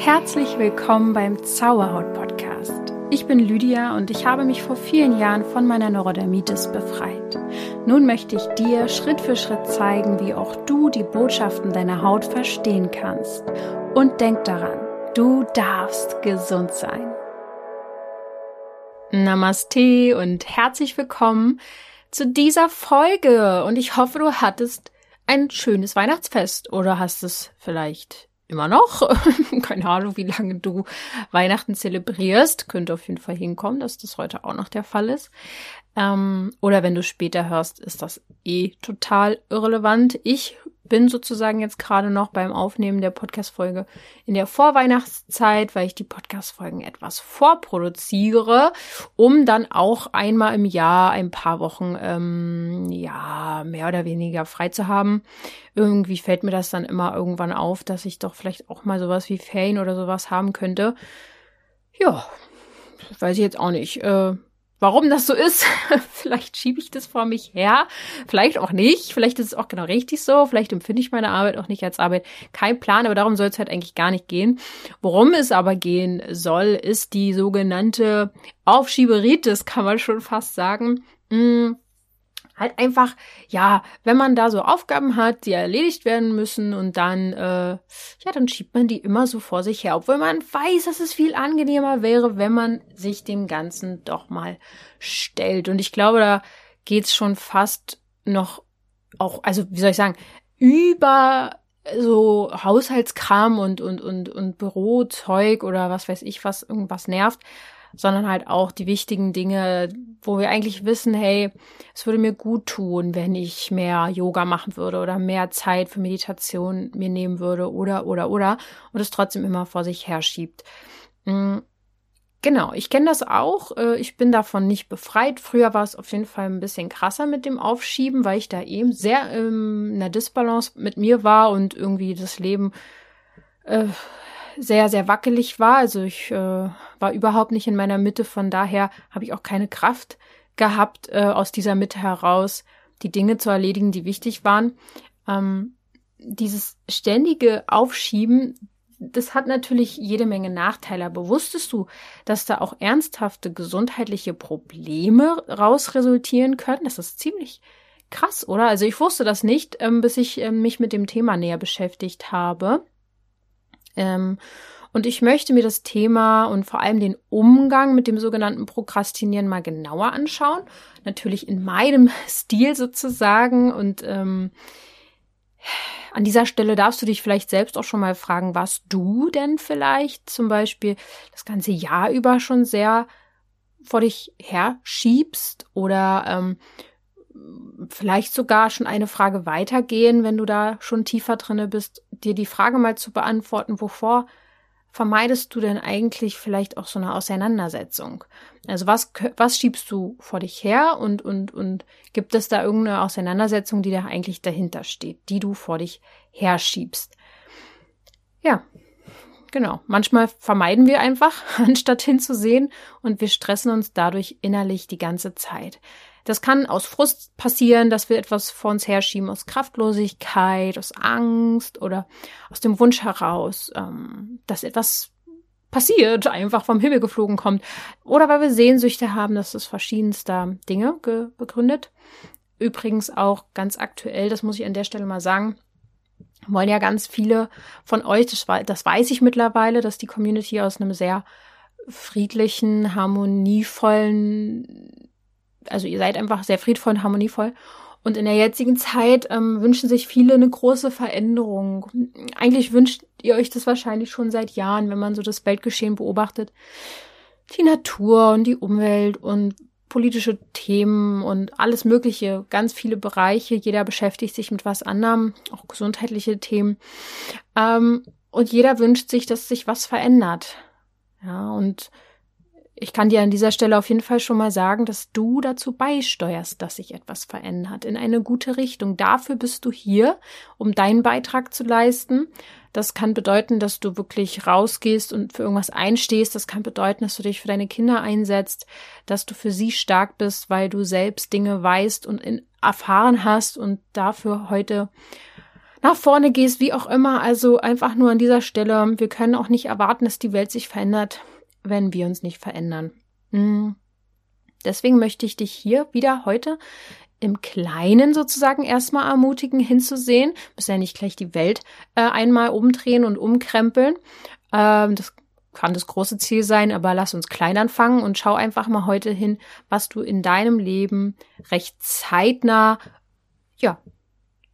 Herzlich willkommen beim Zauberhaut Podcast. Ich bin Lydia und ich habe mich vor vielen Jahren von meiner Neurodermitis befreit. Nun möchte ich dir Schritt für Schritt zeigen, wie auch du die Botschaften deiner Haut verstehen kannst. Und denk daran, du darfst gesund sein. Namaste und herzlich willkommen zu dieser Folge. Und ich hoffe, du hattest ein schönes Weihnachtsfest oder hast es vielleicht immer noch. Keine Ahnung, wie lange du Weihnachten zelebrierst. Könnte auf jeden Fall hinkommen, dass das heute auch noch der Fall ist. Ähm, oder wenn du später hörst, ist das eh total irrelevant. Ich bin sozusagen jetzt gerade noch beim Aufnehmen der Podcast-Folge in der Vorweihnachtszeit, weil ich die Podcast-Folgen etwas vorproduziere, um dann auch einmal im Jahr ein paar Wochen, ähm, ja, mehr oder weniger frei zu haben. Irgendwie fällt mir das dann immer irgendwann auf, dass ich doch vielleicht auch mal sowas wie Ferien oder sowas haben könnte. Ja, weiß ich jetzt auch nicht. Äh, Warum das so ist, vielleicht schiebe ich das vor mich her, vielleicht auch nicht, vielleicht ist es auch genau richtig so, vielleicht empfinde ich meine Arbeit auch nicht als Arbeit. Kein Plan, aber darum soll es halt eigentlich gar nicht gehen. Worum es aber gehen soll, ist die sogenannte Aufschieberitis, kann man schon fast sagen. Hm halt einfach, ja, wenn man da so Aufgaben hat, die erledigt werden müssen und dann, äh, ja, dann schiebt man die immer so vor sich her, obwohl man weiß, dass es viel angenehmer wäre, wenn man sich dem Ganzen doch mal stellt. Und ich glaube, da geht's schon fast noch auch, also wie soll ich sagen, über so Haushaltskram und, und, und, und Bürozeug oder was weiß ich, was irgendwas nervt sondern halt auch die wichtigen Dinge, wo wir eigentlich wissen, hey, es würde mir gut tun, wenn ich mehr Yoga machen würde oder mehr Zeit für Meditation mir nehmen würde oder, oder, oder und es trotzdem immer vor sich herschiebt. Mm, genau, ich kenne das auch. Äh, ich bin davon nicht befreit. Früher war es auf jeden Fall ein bisschen krasser mit dem Aufschieben, weil ich da eben sehr in einer Disbalance mit mir war und irgendwie das Leben äh, sehr, sehr wackelig war. Also ich äh, war überhaupt nicht in meiner Mitte. Von daher habe ich auch keine Kraft gehabt, äh, aus dieser Mitte heraus die Dinge zu erledigen, die wichtig waren. Ähm, dieses ständige Aufschieben, das hat natürlich jede Menge Nachteile. Aber wusstest du, dass da auch ernsthafte gesundheitliche Probleme raus resultieren können? Das ist ziemlich krass, oder? Also ich wusste das nicht, ähm, bis ich ähm, mich mit dem Thema näher beschäftigt habe. Ähm, und ich möchte mir das Thema und vor allem den Umgang mit dem sogenannten Prokrastinieren mal genauer anschauen. Natürlich in meinem Stil sozusagen. Und ähm, an dieser Stelle darfst du dich vielleicht selbst auch schon mal fragen, was du denn vielleicht zum Beispiel das ganze Jahr über schon sehr vor dich her schiebst oder ähm, vielleicht sogar schon eine Frage weitergehen, wenn du da schon tiefer drinne bist, dir die Frage mal zu beantworten, wovor vermeidest du denn eigentlich vielleicht auch so eine Auseinandersetzung? Also was, was schiebst du vor dich her und, und, und gibt es da irgendeine Auseinandersetzung, die da eigentlich dahinter steht, die du vor dich herschiebst? Ja, genau. Manchmal vermeiden wir einfach, anstatt hinzusehen und wir stressen uns dadurch innerlich die ganze Zeit. Das kann aus Frust passieren, dass wir etwas vor uns herschieben, aus Kraftlosigkeit, aus Angst oder aus dem Wunsch heraus, ähm, dass etwas passiert, einfach vom Himmel geflogen kommt. Oder weil wir Sehnsüchte haben, das ist verschiedenster Dinge begründet. Übrigens auch ganz aktuell, das muss ich an der Stelle mal sagen, wollen ja ganz viele von euch, das, das weiß ich mittlerweile, dass die Community aus einem sehr friedlichen, harmonievollen also ihr seid einfach sehr friedvoll und harmonievoll. Und in der jetzigen Zeit ähm, wünschen sich viele eine große Veränderung. Eigentlich wünscht ihr euch das wahrscheinlich schon seit Jahren, wenn man so das Weltgeschehen beobachtet. Die Natur und die Umwelt und politische Themen und alles Mögliche, ganz viele Bereiche. Jeder beschäftigt sich mit was anderem, auch gesundheitliche Themen. Ähm, und jeder wünscht sich, dass sich was verändert. Ja, und ich kann dir an dieser Stelle auf jeden Fall schon mal sagen, dass du dazu beisteuerst, dass sich etwas verändert in eine gute Richtung. Dafür bist du hier, um deinen Beitrag zu leisten. Das kann bedeuten, dass du wirklich rausgehst und für irgendwas einstehst. Das kann bedeuten, dass du dich für deine Kinder einsetzt, dass du für sie stark bist, weil du selbst Dinge weißt und in, erfahren hast und dafür heute nach vorne gehst, wie auch immer. Also einfach nur an dieser Stelle, wir können auch nicht erwarten, dass die Welt sich verändert, wenn wir uns nicht verändern. Mhm. Deswegen möchte ich dich hier wieder heute im Kleinen sozusagen erstmal ermutigen, hinzusehen. Muss ja nicht gleich die Welt äh, einmal umdrehen und umkrempeln. Ähm, das kann das große Ziel sein, aber lass uns klein anfangen und schau einfach mal heute hin, was du in deinem Leben recht zeitnah, ja,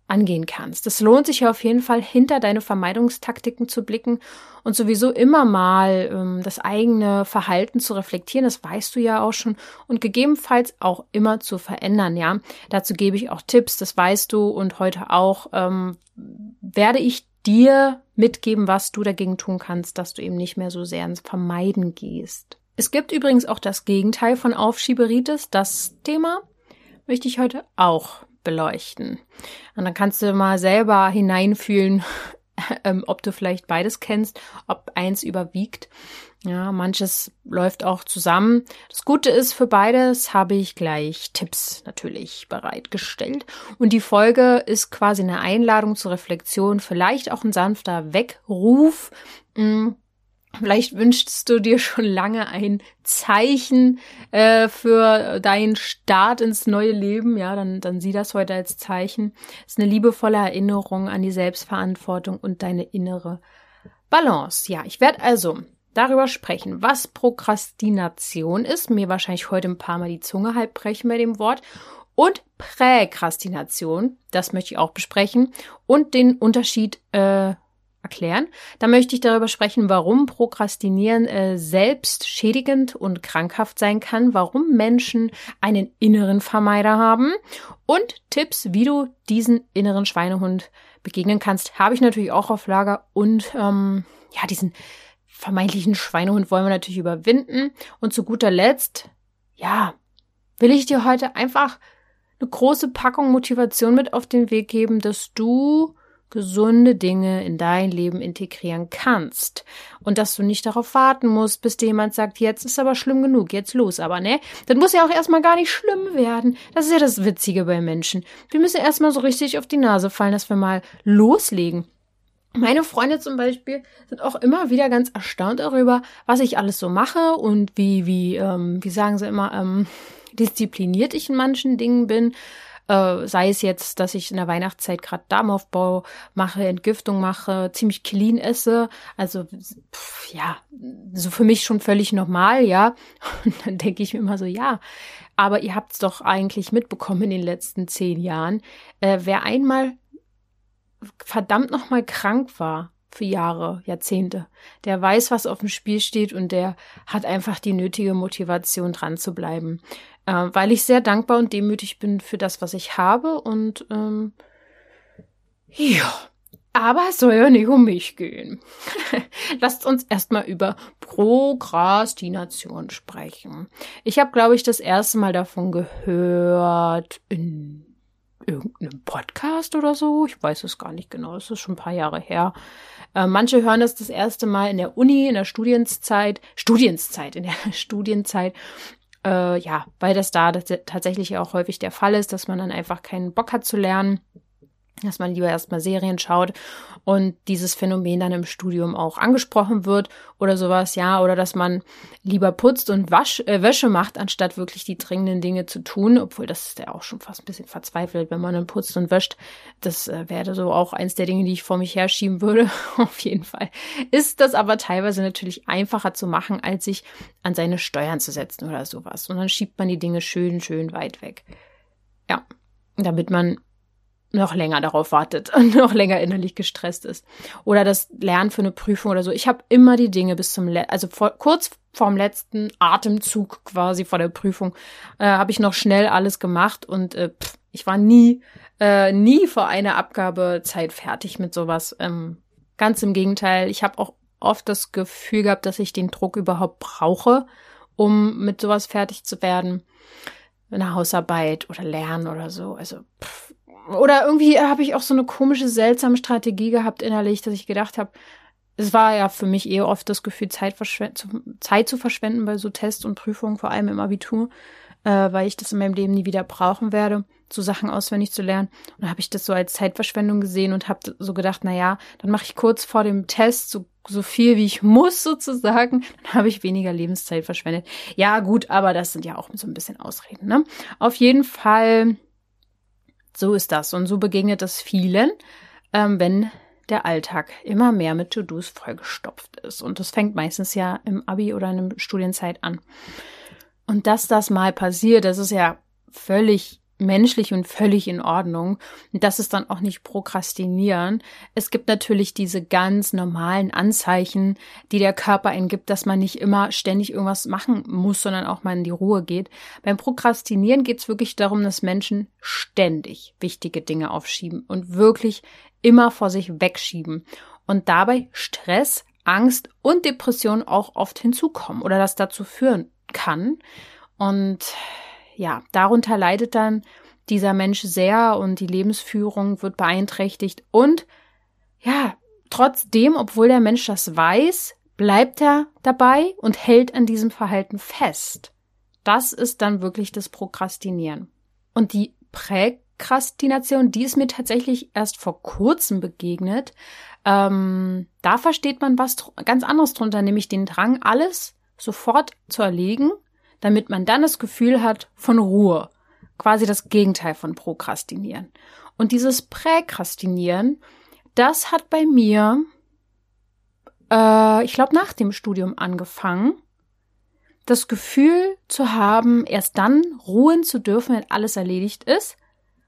angehen kannst. Es lohnt sich ja auf jeden Fall, hinter deine Vermeidungstaktiken zu blicken und sowieso immer mal ähm, das eigene Verhalten zu reflektieren. Das weißt du ja auch schon und gegebenenfalls auch immer zu verändern. Ja, dazu gebe ich auch Tipps. Das weißt du und heute auch ähm, werde ich dir mitgeben, was du dagegen tun kannst, dass du eben nicht mehr so sehr ins Vermeiden gehst. Es gibt übrigens auch das Gegenteil von Aufschieberitis. Das Thema möchte ich heute auch beleuchten. Und dann kannst du mal selber hineinfühlen, ähm, ob du vielleicht beides kennst, ob eins überwiegt. Ja, manches läuft auch zusammen. Das Gute ist, für beides habe ich gleich Tipps natürlich bereitgestellt. Und die Folge ist quasi eine Einladung zur Reflexion, vielleicht auch ein sanfter Weckruf. Hm, Vielleicht wünschst du dir schon lange ein Zeichen äh, für deinen Start ins neue Leben. Ja, dann, dann sieh das heute als Zeichen. Das ist eine liebevolle Erinnerung an die Selbstverantwortung und deine innere Balance. Ja, ich werde also darüber sprechen, was Prokrastination ist. Mir wahrscheinlich heute ein paar Mal die Zunge halb brechen bei dem Wort. Und Präkrastination, das möchte ich auch besprechen. Und den Unterschied äh, erklären. Da möchte ich darüber sprechen, warum Prokrastinieren äh, selbst schädigend und krankhaft sein kann, warum Menschen einen inneren Vermeider haben und Tipps, wie du diesen inneren Schweinehund begegnen kannst, habe ich natürlich auch auf Lager und ähm, ja, diesen vermeintlichen Schweinehund wollen wir natürlich überwinden. Und zu guter Letzt, ja, will ich dir heute einfach eine große Packung Motivation mit auf den Weg geben, dass du gesunde Dinge in dein Leben integrieren kannst. Und dass du nicht darauf warten musst, bis dir jemand sagt, jetzt ist aber schlimm genug, jetzt los. Aber ne, das muss ja auch erstmal gar nicht schlimm werden. Das ist ja das Witzige bei Menschen. Wir müssen erstmal so richtig auf die Nase fallen, dass wir mal loslegen. Meine Freunde zum Beispiel sind auch immer wieder ganz erstaunt darüber, was ich alles so mache und wie, wie, ähm, wie sagen sie immer, ähm, diszipliniert ich in manchen Dingen bin äh, sei es jetzt, dass ich in der Weihnachtszeit gerade Darmaufbau mache, Entgiftung mache, ziemlich clean esse. Also pff, ja, so für mich schon völlig normal, ja. Und dann denke ich mir immer so, ja, aber ihr habt es doch eigentlich mitbekommen in den letzten zehn Jahren. Äh, wer einmal verdammt nochmal krank war, für Jahre, Jahrzehnte. Der weiß, was auf dem Spiel steht und der hat einfach die nötige Motivation dran zu bleiben äh, weil ich sehr dankbar und demütig bin für das, was ich habe und ähm, ja. Aber es soll ja nicht um mich gehen. Lasst uns erstmal über Prokrastination sprechen. Ich habe, glaube ich, das erste Mal davon gehört in irgendeinem Podcast oder so. Ich weiß es gar nicht genau. Es ist schon ein paar Jahre her. Äh, manche hören das das erste Mal in der Uni, in der Studienzeit, Studienzeit, in der Studienzeit äh, ja, weil das da tatsächlich auch häufig der Fall ist, dass man dann einfach keinen Bock hat zu lernen dass man lieber erstmal Serien schaut und dieses Phänomen dann im Studium auch angesprochen wird oder sowas, ja, oder dass man lieber putzt und Wasch, äh, Wäsche macht, anstatt wirklich die dringenden Dinge zu tun, obwohl das ist ja auch schon fast ein bisschen verzweifelt, wenn man dann putzt und wäscht. Das äh, wäre so auch eins der Dinge, die ich vor mich herschieben würde, auf jeden Fall. Ist das aber teilweise natürlich einfacher zu machen, als sich an seine Steuern zu setzen oder sowas. Und dann schiebt man die Dinge schön, schön weit weg. Ja, damit man noch länger darauf wartet und noch länger innerlich gestresst ist. Oder das Lernen für eine Prüfung oder so. Ich habe immer die Dinge bis zum, Le also vor, kurz vorm letzten Atemzug quasi vor der Prüfung, äh, habe ich noch schnell alles gemacht und äh, pff, ich war nie, äh, nie vor einer Abgabezeit fertig mit sowas. Ähm, ganz im Gegenteil, ich habe auch oft das Gefühl gehabt, dass ich den Druck überhaupt brauche, um mit sowas fertig zu werden. Eine Hausarbeit oder Lernen oder so. Also pff, oder irgendwie habe ich auch so eine komische, seltsame Strategie gehabt innerlich, dass ich gedacht habe, es war ja für mich eher oft das Gefühl, Zeit, Zeit zu verschwenden bei so Tests und Prüfungen, vor allem im Abitur, äh, weil ich das in meinem Leben nie wieder brauchen werde. so Sachen auswendig zu lernen. Und dann habe ich das so als Zeitverschwendung gesehen und habe so gedacht, na ja, dann mache ich kurz vor dem Test so, so viel wie ich muss sozusagen. Dann habe ich weniger Lebenszeit verschwendet. Ja, gut, aber das sind ja auch so ein bisschen Ausreden. Ne? Auf jeden Fall, so ist das. Und so begegnet es vielen, ähm, wenn der Alltag immer mehr mit To-Dos vollgestopft ist. Und das fängt meistens ja im Abi oder in der Studienzeit an. Und dass das mal passiert, das ist ja völlig menschlich und völlig in Ordnung. Und das ist dann auch nicht prokrastinieren. Es gibt natürlich diese ganz normalen Anzeichen, die der Körper einen gibt, dass man nicht immer ständig irgendwas machen muss, sondern auch mal in die Ruhe geht. Beim Prokrastinieren geht es wirklich darum, dass Menschen ständig wichtige Dinge aufschieben und wirklich immer vor sich wegschieben. Und dabei Stress, Angst und Depression auch oft hinzukommen oder das dazu führen kann. Und ja, darunter leidet dann dieser Mensch sehr und die Lebensführung wird beeinträchtigt. Und ja, trotzdem, obwohl der Mensch das weiß, bleibt er dabei und hält an diesem Verhalten fest. Das ist dann wirklich das Prokrastinieren. Und die Präkrastination, die ist mir tatsächlich erst vor kurzem begegnet. Ähm, da versteht man was ganz anderes drunter, nämlich den Drang, alles sofort zu erlegen damit man dann das Gefühl hat von Ruhe. Quasi das Gegenteil von Prokrastinieren. Und dieses Präkrastinieren, das hat bei mir, äh, ich glaube, nach dem Studium angefangen. Das Gefühl zu haben, erst dann ruhen zu dürfen, wenn alles erledigt ist,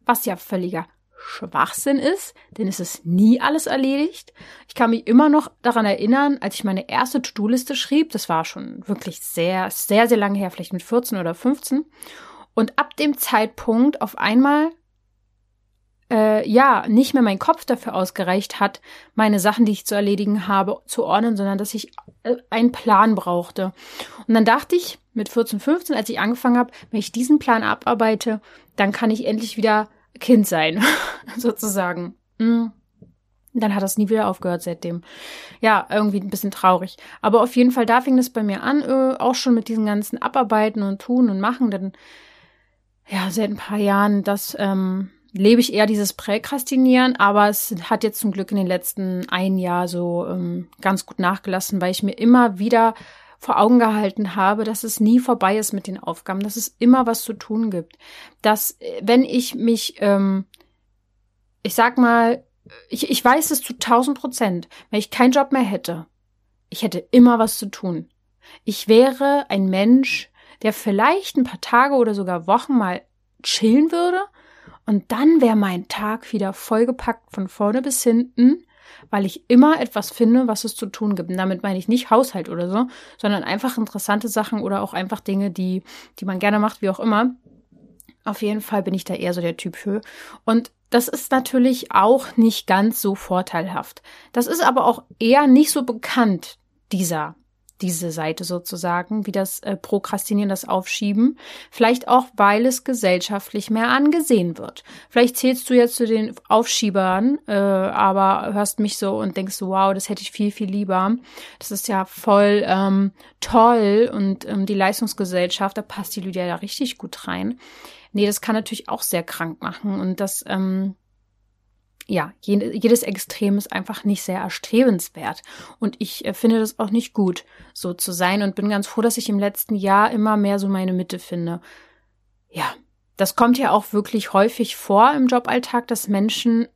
was ja völliger Schwachsinn ist, denn es ist nie alles erledigt. Ich kann mich immer noch daran erinnern, als ich meine erste To-Do-Liste schrieb, das war schon wirklich sehr, sehr, sehr lange her, vielleicht mit 14 oder 15. Und ab dem Zeitpunkt auf einmal, äh, ja, nicht mehr mein Kopf dafür ausgereicht hat, meine Sachen, die ich zu erledigen habe, zu ordnen, sondern dass ich äh, einen Plan brauchte. Und dann dachte ich mit 14, 15, als ich angefangen habe, wenn ich diesen Plan abarbeite, dann kann ich endlich wieder Kind sein, sozusagen. Mhm. Dann hat das nie wieder aufgehört seitdem. Ja, irgendwie ein bisschen traurig. Aber auf jeden Fall, da fing es bei mir an, äh, auch schon mit diesen ganzen Abarbeiten und Tun und Machen. Denn ja, seit ein paar Jahren, das ähm, lebe ich eher dieses Präkrastinieren, aber es hat jetzt zum Glück in den letzten ein Jahr so ähm, ganz gut nachgelassen, weil ich mir immer wieder vor Augen gehalten habe, dass es nie vorbei ist mit den Aufgaben, dass es immer was zu tun gibt. Dass, äh, wenn ich mich, ähm, ich sag mal, ich, ich weiß es zu 1000 Prozent, wenn ich keinen Job mehr hätte, ich hätte immer was zu tun. Ich wäre ein Mensch, der vielleicht ein paar Tage oder sogar Wochen mal chillen würde und dann wäre mein Tag wieder vollgepackt von vorne bis hinten weil ich immer etwas finde, was es zu tun gibt. Und damit meine ich nicht Haushalt oder so, sondern einfach interessante Sachen oder auch einfach Dinge, die, die man gerne macht, wie auch immer. Auf jeden Fall bin ich da eher so der Typ für. Und das ist natürlich auch nicht ganz so vorteilhaft. Das ist aber auch eher nicht so bekannt, dieser diese Seite sozusagen, wie das äh, Prokrastinieren, das Aufschieben. Vielleicht auch, weil es gesellschaftlich mehr angesehen wird. Vielleicht zählst du jetzt zu den Aufschiebern, äh, aber hörst mich so und denkst wow, das hätte ich viel, viel lieber. Das ist ja voll ähm, toll und ähm, die Leistungsgesellschaft, da passt die Lydia ja richtig gut rein. Nee, das kann natürlich auch sehr krank machen und das ähm, ja, jedes Extrem ist einfach nicht sehr erstrebenswert. Und ich äh, finde das auch nicht gut, so zu sein und bin ganz froh, dass ich im letzten Jahr immer mehr so meine Mitte finde. Ja, das kommt ja auch wirklich häufig vor im Joballtag, dass Menschen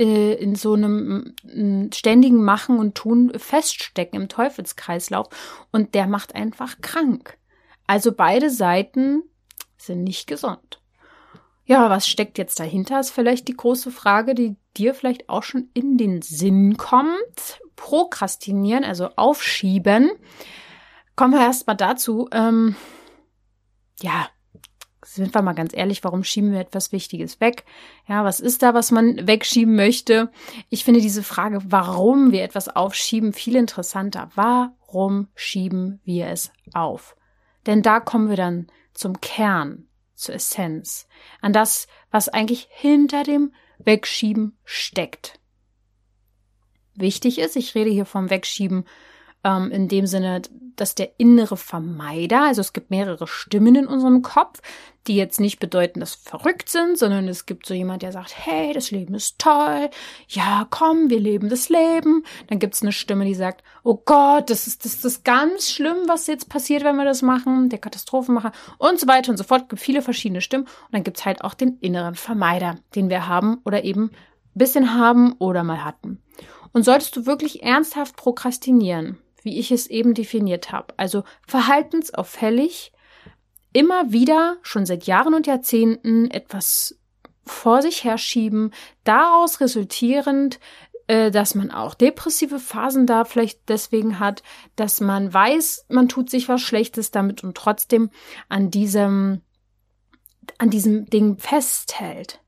äh, in so einem ständigen Machen und Tun feststecken im Teufelskreislauf und der macht einfach krank. Also beide Seiten sind nicht gesund. Ja, was steckt jetzt dahinter, ist vielleicht die große Frage, die dir vielleicht auch schon in den Sinn kommt. Prokrastinieren, also aufschieben. Kommen wir erstmal dazu. Ähm, ja, sind wir mal ganz ehrlich, warum schieben wir etwas Wichtiges weg? Ja, was ist da, was man wegschieben möchte? Ich finde diese Frage, warum wir etwas aufschieben, viel interessanter. Warum schieben wir es auf? Denn da kommen wir dann zum Kern zur Essenz, an das, was eigentlich hinter dem Wegschieben steckt. Wichtig ist, ich rede hier vom Wegschieben ähm, in dem Sinne, dass der innere Vermeider, also es gibt mehrere Stimmen in unserem Kopf, die jetzt nicht bedeuten, dass verrückt sind, sondern es gibt so jemand, der sagt, hey, das Leben ist toll, ja, komm, wir leben das Leben. Dann gibt es eine Stimme, die sagt, oh Gott, das ist, das ist ganz schlimm, was jetzt passiert, wenn wir das machen, der Katastrophenmacher und so weiter und so fort. Es gibt viele verschiedene Stimmen und dann gibt es halt auch den inneren Vermeider, den wir haben oder eben ein bisschen haben oder mal hatten. Und solltest du wirklich ernsthaft prokrastinieren, wie ich es eben definiert habe, also verhaltensauffällig, immer wieder, schon seit Jahren und Jahrzehnten, etwas vor sich herschieben, daraus resultierend, äh, dass man auch depressive Phasen da vielleicht deswegen hat, dass man weiß, man tut sich was Schlechtes damit und trotzdem an diesem, an diesem Ding festhält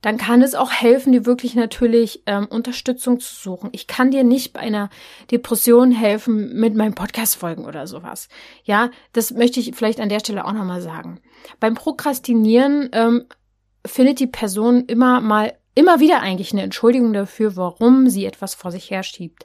dann kann es auch helfen, dir wirklich natürlich ähm, Unterstützung zu suchen. Ich kann dir nicht bei einer Depression helfen mit meinen Podcast-Folgen oder sowas. Ja, das möchte ich vielleicht an der Stelle auch nochmal sagen. Beim Prokrastinieren ähm, findet die Person immer mal, immer wieder eigentlich eine Entschuldigung dafür, warum sie etwas vor sich herschiebt.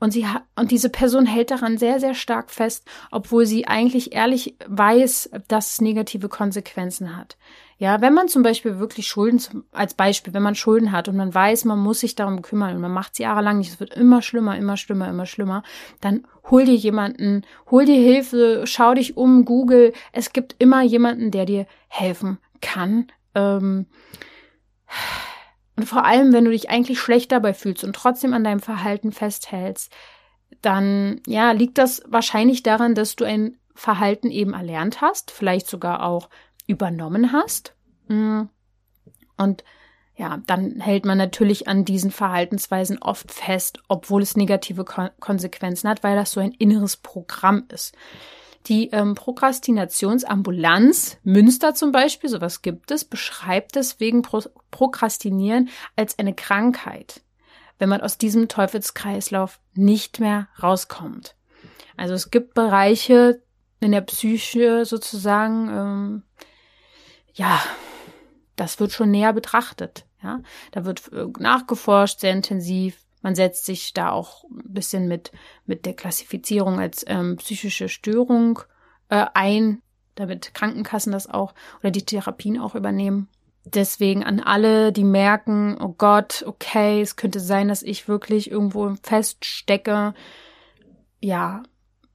Und sie und diese Person hält daran sehr, sehr stark fest, obwohl sie eigentlich ehrlich weiß, dass es negative Konsequenzen hat. Ja, wenn man zum Beispiel wirklich Schulden, als Beispiel, wenn man Schulden hat und man weiß, man muss sich darum kümmern und man macht es jahrelang nicht, es wird immer schlimmer, immer schlimmer, immer schlimmer, dann hol dir jemanden, hol dir Hilfe, schau dich um, Google. Es gibt immer jemanden, der dir helfen kann. Ähm, und vor allem, wenn du dich eigentlich schlecht dabei fühlst und trotzdem an deinem Verhalten festhältst, dann ja, liegt das wahrscheinlich daran, dass du ein Verhalten eben erlernt hast, vielleicht sogar auch übernommen hast. Mm. Und ja, dann hält man natürlich an diesen Verhaltensweisen oft fest, obwohl es negative Konsequenzen hat, weil das so ein inneres Programm ist. Die ähm, Prokrastinationsambulanz Münster zum Beispiel, sowas gibt es, beschreibt deswegen Pro Prokrastinieren als eine Krankheit, wenn man aus diesem Teufelskreislauf nicht mehr rauskommt. Also es gibt Bereiche in der Psyche sozusagen, ähm, ja, das wird schon näher betrachtet. Ja, da wird äh, nachgeforscht, sehr intensiv. Man setzt sich da auch ein bisschen mit, mit der Klassifizierung als ähm, psychische Störung äh, ein, damit Krankenkassen das auch oder die Therapien auch übernehmen. Deswegen an alle, die merken, oh Gott, okay, es könnte sein, dass ich wirklich irgendwo feststecke. Ja,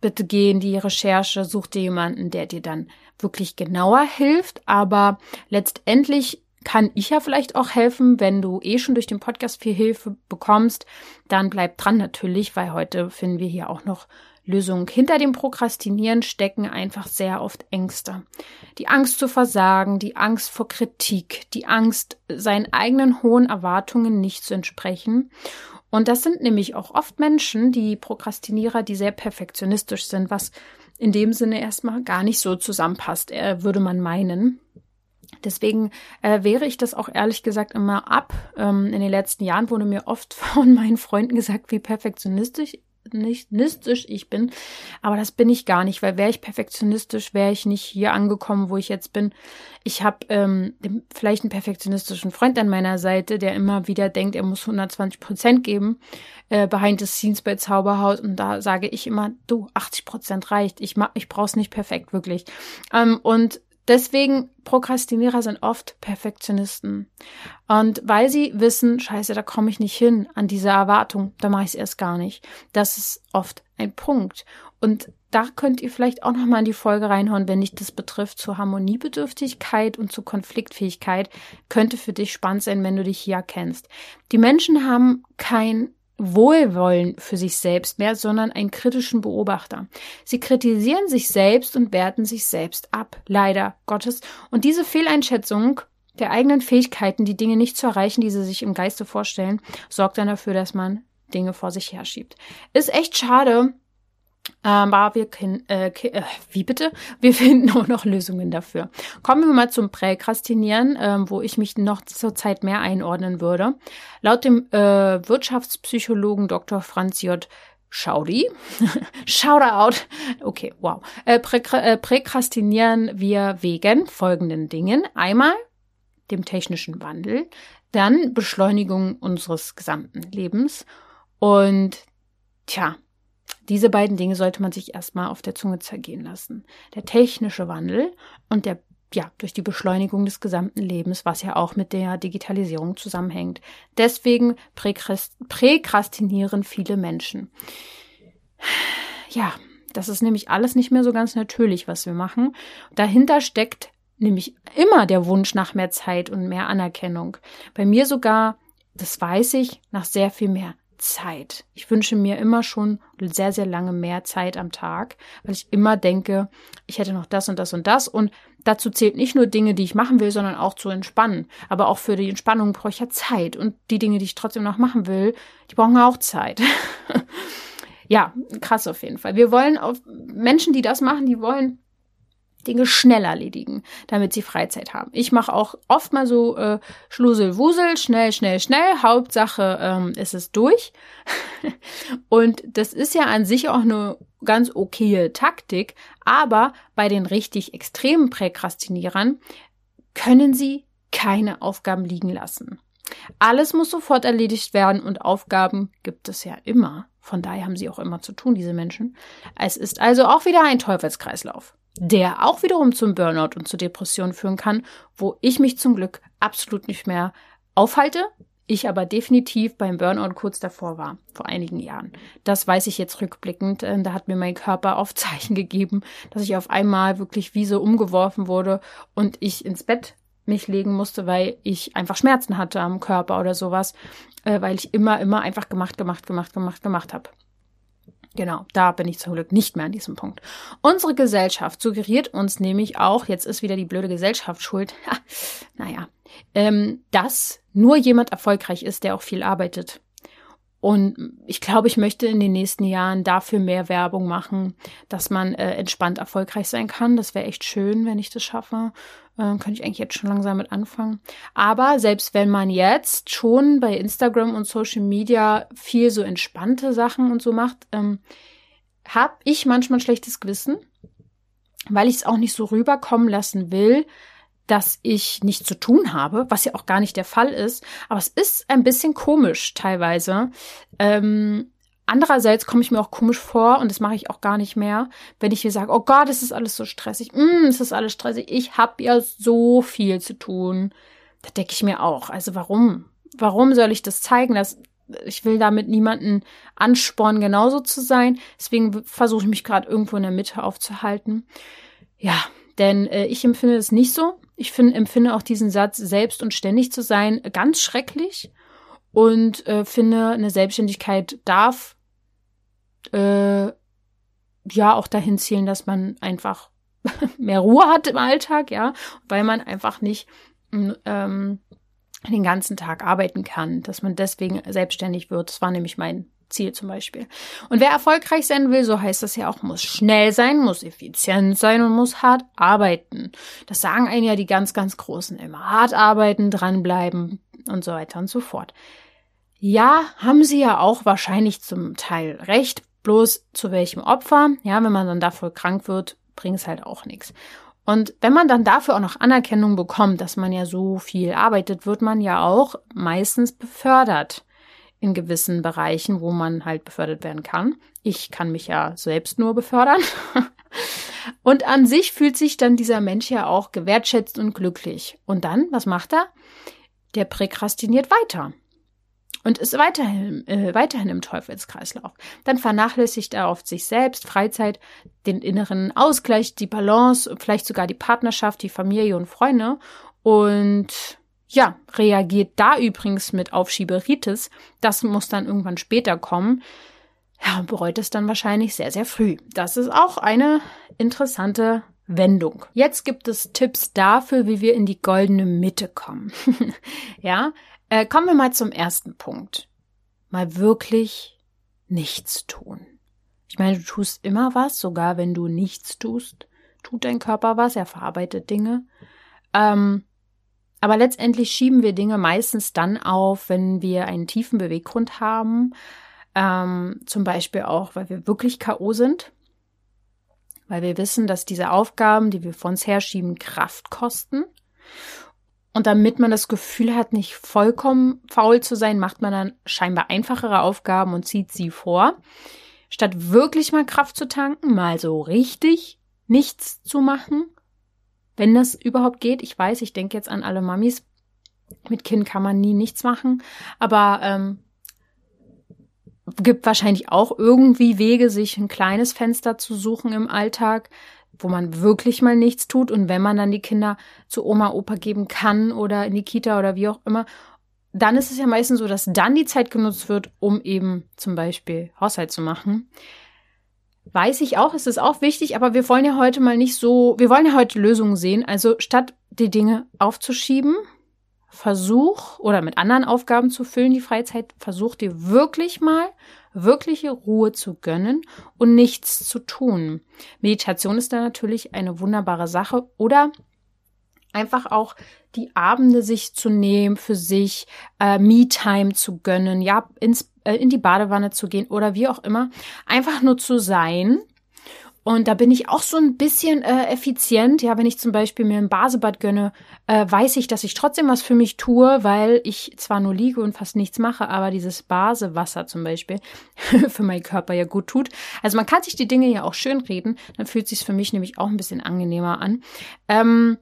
bitte geh in die Recherche, such dir jemanden, der dir dann wirklich genauer hilft. Aber letztendlich kann ich ja vielleicht auch helfen, wenn du eh schon durch den Podcast viel Hilfe bekommst, dann bleib dran natürlich, weil heute finden wir hier auch noch Lösungen. Hinter dem Prokrastinieren stecken einfach sehr oft Ängste. Die Angst zu versagen, die Angst vor Kritik, die Angst, seinen eigenen hohen Erwartungen nicht zu entsprechen. Und das sind nämlich auch oft Menschen, die Prokrastinierer, die sehr perfektionistisch sind, was in dem Sinne erstmal gar nicht so zusammenpasst, äh, würde man meinen. Deswegen äh, wäre ich das auch ehrlich gesagt immer ab. Ähm, in den letzten Jahren wurde mir oft von meinen Freunden gesagt, wie perfektionistisch nicht nistisch ich bin, aber das bin ich gar nicht, weil wäre ich perfektionistisch, wäre ich nicht hier angekommen, wo ich jetzt bin. Ich habe ähm, vielleicht einen perfektionistischen Freund an meiner Seite, der immer wieder denkt, er muss 120 Prozent geben, äh, behind the scenes bei Zauberhaus und da sage ich immer, du, 80 Prozent reicht, ich, ich brauch's nicht perfekt, wirklich. Ähm, und Deswegen Prokrastinierer sind oft Perfektionisten. Und weil sie wissen, scheiße, da komme ich nicht hin an diese Erwartung, da mache ich es erst gar nicht. Das ist oft ein Punkt. Und da könnt ihr vielleicht auch nochmal in die Folge reinhauen, wenn dich das betrifft, zur Harmoniebedürftigkeit und zur Konfliktfähigkeit. Könnte für dich spannend sein, wenn du dich hier erkennst. Die Menschen haben kein Wohlwollen für sich selbst mehr, sondern einen kritischen Beobachter. Sie kritisieren sich selbst und werten sich selbst ab, leider Gottes. Und diese Fehleinschätzung der eigenen Fähigkeiten, die Dinge nicht zu erreichen, die sie sich im Geiste vorstellen, sorgt dann dafür, dass man Dinge vor sich herschiebt. Ist echt schade, ähm, aber wir äh, äh, wie bitte? Wir finden auch noch Lösungen dafür. Kommen wir mal zum Präkrastinieren, ähm, wo ich mich noch zurzeit mehr einordnen würde. Laut dem äh, Wirtschaftspsychologen Dr. Franz J. Schaudi. Shoutout. Okay, wow. Äh, prä äh, präkrastinieren wir wegen folgenden Dingen. Einmal dem technischen Wandel, dann Beschleunigung unseres gesamten Lebens und tja, Diese beiden Dinge sollte man sich erstmal auf der Zunge zergehen lassen. Der technische Wandel und der ja, durch die Beschleunigung des gesamten Lebens, was ja auch mit der Digitalisierung zusammenhängt. Deswegen präkrastinieren viele Menschen. Ja, das ist nämlich alles nicht mehr so ganz natürlich, was wir machen. Dahinter steckt nämlich immer der Wunsch nach mehr Zeit und mehr Anerkennung. Bei mir sogar, das weiß ich, nach sehr viel mehr Zeit. Ich wünsche mir immer schon sehr, sehr lange mehr Zeit am Tag, weil ich immer denke, ich hätte noch das und das und das. Und dazu zählt nicht nur Dinge, die ich machen will, sondern auch zu entspannen. Aber auch für die Entspannung brauche ich ja Zeit. Und die Dinge, die ich trotzdem noch machen will, die brauchen auch Zeit. ja, krass auf jeden Fall. Wir wollen auf Menschen, die das machen, die wollen Dinge schnell erledigen, damit sie Freizeit haben. Ich mache auch oft mal so äh, Schluselwusel, schnell, schnell, schnell. Hauptsache ähm, ist es durch. Und das ist ja an sich auch eine ganz okaye Taktik, aber bei den richtig extremen Präkrastinierern können sie keine Aufgaben liegen lassen. Alles muss sofort erledigt werden und Aufgaben gibt es ja immer. Von daher haben sie auch immer zu tun, diese Menschen. Es ist also auch wieder ein Teufelskreislauf der auch wiederum zum Burnout und zur Depression führen kann, wo ich mich zum Glück absolut nicht mehr aufhalte, ich aber definitiv beim Burnout kurz davor war, vor einigen Jahren. Das weiß ich jetzt rückblickend. Äh, da hat mir mein Körper auf Zeichen gegeben, dass ich auf einmal wirklich wie so umgeworfen wurde und ich ins Bett mich legen musste, weil ich einfach Schmerzen hatte am Körper oder sowas, äh, weil ich immer, immer einfach gemacht, gemacht, gemacht, gemacht, gemacht habe. Genau, da bin ich zum Glück nicht mehr an diesem Punkt. Unsere Gesellschaft suggeriert uns nämlich auch, jetzt ist wieder die blöde Gesellschaft schuld, naja, ähm, dass nur jemand erfolgreich ist, der auch viel arbeitet. Und ich glaube, ich möchte in den nächsten Jahren dafür mehr Werbung machen, dass man äh, entspannt erfolgreich sein kann. Das wäre echt schön, wenn ich das schaffe. Äh, könnte ich eigentlich jetzt schon langsam mit anfangen. Aber selbst wenn man jetzt schon bei Instagram und Social Media viel so entspannte Sachen und so macht, ähm, habe ich manchmal ein schlechtes Gewissen, weil ich es auch nicht so rüberkommen lassen will, dass ich nichts zu tun habe, was ja auch gar nicht der Fall ist. Aber es ist ein bisschen komisch teilweise. Ähm, andererseits komme ich mir auch komisch vor und das mache ich auch gar nicht mehr, wenn ich mir sage, oh Gott, es ist alles so stressig. Mm, es ist alles stressig. Ich habe ja so viel zu tun. Da denke ich mir auch. Also warum? Warum soll ich das zeigen? Dass ich will damit niemanden anspornen, genauso zu sein. Deswegen versuche ich mich gerade irgendwo in der Mitte aufzuhalten. Ja, denn äh, ich empfinde es nicht so. Ich find, empfinde auch diesen Satz, selbst und ständig zu sein, ganz schrecklich und äh, finde, eine Selbstständigkeit darf äh, ja auch dahin zielen, dass man einfach mehr Ruhe hat im Alltag, ja, weil man einfach nicht ähm, den ganzen Tag arbeiten kann, dass man deswegen selbstständig wird. Das war nämlich mein Ziel zum Beispiel. Und wer erfolgreich sein will, so heißt das ja auch, muss schnell sein, muss effizient sein und muss hart arbeiten. Das sagen einen ja die ganz, ganz Großen immer. Hart arbeiten, dranbleiben und so weiter und so fort. Ja, haben sie ja auch wahrscheinlich zum Teil recht, bloß zu welchem Opfer. Ja, wenn man dann dafür krank wird, bringt es halt auch nichts. Und wenn man dann dafür auch noch Anerkennung bekommt, dass man ja so viel arbeitet, wird man ja auch meistens befördert in gewissen Bereichen, wo man halt befördert werden kann. Ich kann mich ja selbst nur befördern. und an sich fühlt sich dann dieser Mensch ja auch gewertschätzt und glücklich. Und dann, was macht er? Der präkrastiniert weiter und ist weiterhin, äh, weiterhin im Teufelskreislauf. Dann vernachlässigt er oft sich selbst, Freizeit, den inneren Ausgleich, die Balance, vielleicht sogar die Partnerschaft, die Familie und Freunde und ja, reagiert da übrigens mit Aufschieberitis. Das muss dann irgendwann später kommen. Ja, bereut es dann wahrscheinlich sehr, sehr früh. Das ist auch eine interessante Wendung. Jetzt gibt es Tipps dafür, wie wir in die goldene Mitte kommen. ja, äh, kommen wir mal zum ersten Punkt. Mal wirklich nichts tun. Ich meine, du tust immer was, sogar wenn du nichts tust, tut dein Körper was, er verarbeitet Dinge. Ähm, aber letztendlich schieben wir Dinge meistens dann auf, wenn wir einen tiefen Beweggrund haben. Ähm, zum Beispiel auch, weil wir wirklich K.O. sind. Weil wir wissen, dass diese Aufgaben, die wir vor uns herschieben, Kraft kosten. Und damit man das Gefühl hat, nicht vollkommen faul zu sein, macht man dann scheinbar einfachere Aufgaben und zieht sie vor. statt wirklich mal Kraft zu tanken, mal so richtig nichts zu machen, wenn das überhaupt geht. Ich weiß, ich denke jetzt an alle Mamis. Mit Kind kann man nie nichts machen, aber ähm, gibt wahrscheinlich auch irgendwie Wege, sich ein kleines Fenster zu suchen im Alltag, wo man wirklich mal nichts tut und wenn man dann die Kinder zu Oma, Opa geben kann oder in die Kita oder wie auch immer, dann ist es ja meistens so, dass dann die Zeit genutzt wird, um eben zum Beispiel Haushalt zu machen. Weiß ich auch, ist es auch wichtig, aber wir wollen ja heute mal nicht so, wir wollen ja heute Lösungen sehen. Also statt die Dinge aufzuschieben, versuch oder mit anderen Aufgaben zu füllen, die Freizeit, versuch dir wirklich mal wirkliche Ruhe zu gönnen und nichts zu tun. Meditation ist da natürlich eine wunderbare Sache oder einfach auch die Abende sich zu nehmen, für sich äh, Me-Time zu gönnen, ja, ins, in die Badewanne zu gehen oder wie auch immer, einfach nur zu sein und da bin ich auch so ein bisschen äh, effizient. Ja, wenn ich zum Beispiel mir ein Basebad gönne, äh, weiß ich, dass ich trotzdem was für mich tue, weil ich zwar nur liege und fast nichts mache, aber dieses Basewasser zum Beispiel für meinen Körper ja gut tut. Also man kann sich die Dinge ja auch schön reden. Dann fühlt sich für mich nämlich auch ein bisschen angenehmer an. Ähm,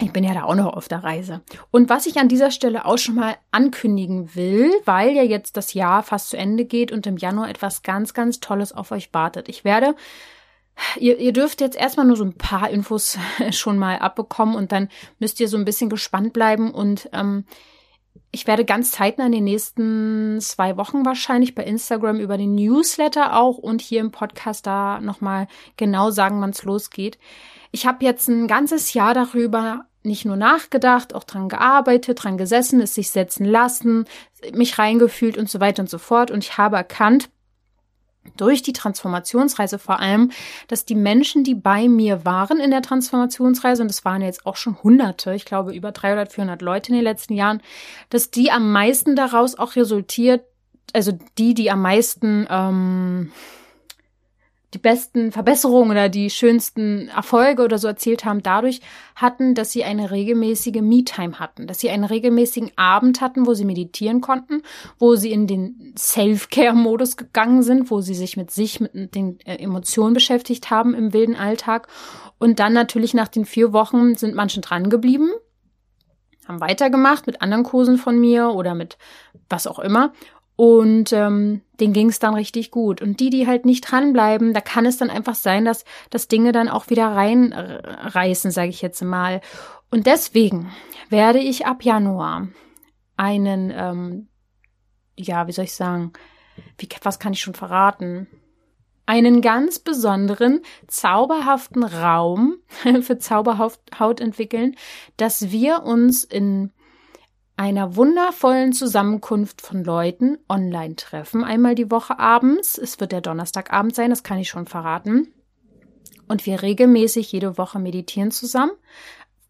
ich bin ja da auch noch auf der Reise. Und was ich an dieser Stelle auch schon mal ankündigen will, weil ja jetzt das Jahr fast zu Ende geht und im Januar etwas ganz, ganz Tolles auf euch wartet. Ich werde Ihr, ihr dürft jetzt erstmal nur so ein paar Infos schon mal abbekommen und dann müsst ihr so ein bisschen gespannt bleiben und ähm, ich werde ganz zeitnah in den nächsten zwei Wochen wahrscheinlich bei Instagram über den Newsletter auch und hier im Podcast da nochmal genau sagen, wann es losgeht. Ich habe jetzt ein ganzes Jahr darüber nicht nur nachgedacht, auch dran gearbeitet, dran gesessen, es sich setzen lassen, mich reingefühlt und so weiter und so fort. Und ich habe erkannt, durch die Transformationsreise vor allem, dass die Menschen, die bei mir waren in der Transformationsreise, und das waren jetzt auch schon Hunderte, ich glaube über 300, 400 Leute in den letzten Jahren, dass die am meisten daraus auch resultiert, also die, die am meisten ähm, die besten Verbesserungen oder die schönsten Erfolge oder so erzählt haben, dadurch hatten, dass sie eine regelmäßige Me-Time hatten, dass sie einen regelmäßigen Abend hatten, wo sie meditieren konnten, wo sie in den Self-Care-Modus gegangen sind, wo sie sich mit sich, mit den äh, Emotionen beschäftigt haben im wilden Alltag. Und dann natürlich nach den vier Wochen sind manche dran geblieben, haben weitergemacht mit anderen Kursen von mir oder mit was auch immer und ähm, denen ging es dann richtig gut. Und die, die halt nicht dranbleiben, da kann es dann einfach sein, dass, dass Dinge dann auch wieder reinreißen, sage ich jetzt mal. Und deswegen werde ich ab Januar einen, ähm, ja, wie soll ich sagen, wie, was kann ich schon verraten? Einen ganz besonderen, zauberhaften Raum für Zauberhaut entwickeln, dass wir uns in einer wundervollen Zusammenkunft von Leuten online treffen, einmal die Woche abends. Es wird der Donnerstagabend sein, das kann ich schon verraten. Und wir regelmäßig jede Woche meditieren zusammen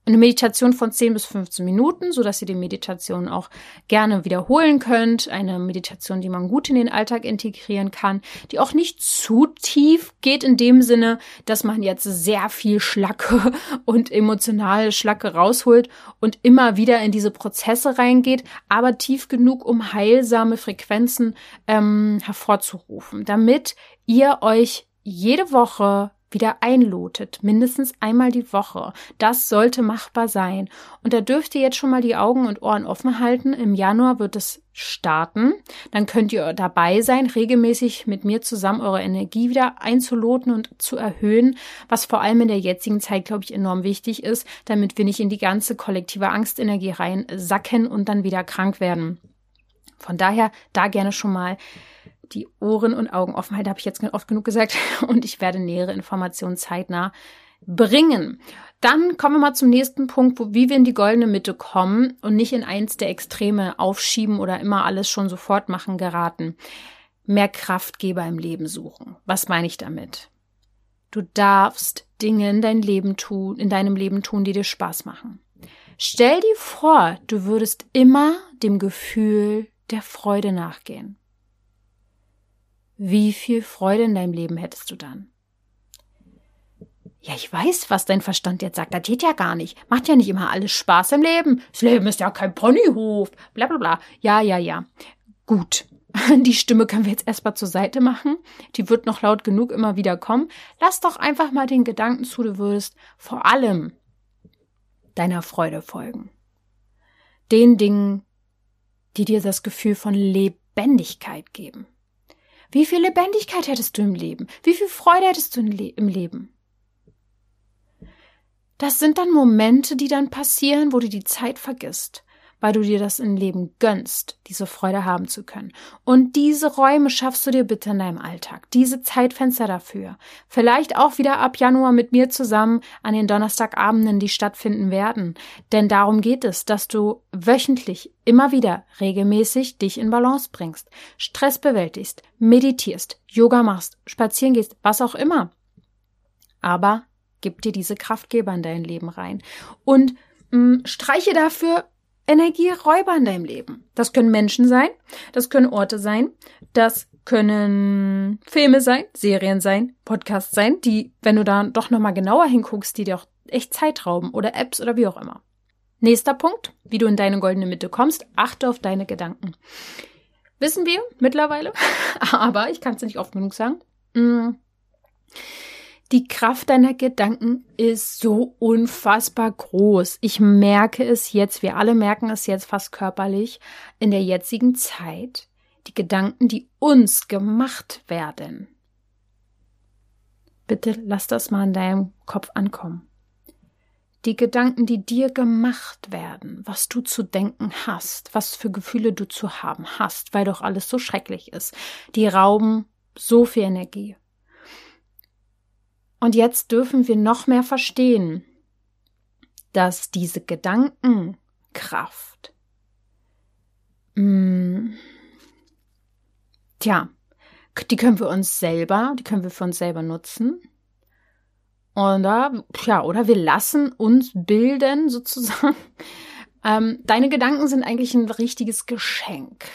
eine Meditation von 10 bis 15 Minuten, so dass ihr die Meditation auch gerne wiederholen könnt. Eine Meditation, die man gut in den Alltag integrieren kann, die auch nicht zu tief geht in dem Sinne, dass man jetzt sehr viel Schlacke und emotionale Schlacke rausholt und immer wieder in diese Prozesse reingeht, aber tief genug, um heilsame Frequenzen ähm, hervorzurufen, damit ihr euch jede Woche wieder einlotet, mindestens einmal die Woche. Das sollte machbar sein. Und da dürft ihr jetzt schon mal die Augen und Ohren offen halten. Im Januar wird es starten. Dann könnt ihr dabei sein, regelmäßig mit mir zusammen eure Energie wieder einzuloten und zu erhöhen, was vor allem in der jetzigen Zeit, glaube ich, enorm wichtig ist, damit wir nicht in die ganze kollektive Angstenergie reinsacken und dann wieder krank werden. Von daher da gerne schon mal die Ohren und Augen offen halten, habe ich jetzt oft genug gesagt. Und ich werde nähere Informationen zeitnah bringen. Dann kommen wir mal zum nächsten Punkt, wo, wie wir in die goldene Mitte kommen und nicht in eins der Extreme aufschieben oder immer alles schon sofort machen geraten. Mehr Kraftgeber im Leben suchen. Was meine ich damit? Du darfst Dinge in dein Leben tun, in deinem Leben tun, die dir Spaß machen. Stell dir vor, du würdest immer dem Gefühl der Freude nachgehen. Wie viel Freude in deinem Leben hättest du dann? Ja, ich weiß, was dein Verstand jetzt sagt. Das geht ja gar nicht. Macht ja nicht immer alles Spaß im Leben. Das Leben ist ja kein Ponyhof. Bla bla bla. Ja, ja, ja. Gut. die Stimme können wir jetzt erstmal zur Seite machen. Die wird noch laut genug immer wieder kommen. Lass doch einfach mal den Gedanken zu, du würdest vor allem deiner Freude folgen. Den Dingen, die dir das Gefühl von Lebendigkeit geben. Wie viel Lebendigkeit hättest du im Leben? Wie viel Freude hättest du im Leben? Das sind dann Momente, die dann passieren, wo du die Zeit vergisst, weil du dir das im Leben gönnst, diese Freude haben zu können. Und diese Räume schaffst du dir bitte in deinem Alltag, diese Zeitfenster dafür. Vielleicht auch wieder ab Januar mit mir zusammen an den Donnerstagabenden, die stattfinden werden. Denn darum geht es, dass du wöchentlich immer wieder regelmäßig dich in Balance bringst, Stress bewältigst, meditierst, Yoga machst, spazieren gehst, was auch immer. Aber gib dir diese Kraftgeber in dein Leben rein und mh, mm, streiche dafür Energieräuber in deinem Leben. Das können Menschen sein, das können Orte sein, das können Filme sein, Serien sein, Podcasts sein, die, wenn du da doch nochmal genauer hinguckst, die dir auch echt Zeit rauben oder Apps oder wie auch immer. Nächster Punkt, wie du in deine goldene Mitte kommst, achte auf deine Gedanken. Wissen wir mittlerweile, aber ich kann es nicht oft genug sagen. Mm. Die Kraft deiner Gedanken ist so unfassbar groß. Ich merke es jetzt, wir alle merken es jetzt fast körperlich, in der jetzigen Zeit. Die Gedanken, die uns gemacht werden. Bitte lass das mal in deinem Kopf ankommen. Die Gedanken, die dir gemacht werden, was du zu denken hast, was für Gefühle du zu haben hast, weil doch alles so schrecklich ist, die rauben so viel Energie. Und jetzt dürfen wir noch mehr verstehen, dass diese Gedankenkraft, mh, mm, tja, die können wir uns selber, die können wir für uns selber nutzen. Oder, ja, oder wir lassen uns bilden, sozusagen. Ähm, deine Gedanken sind eigentlich ein richtiges Geschenk.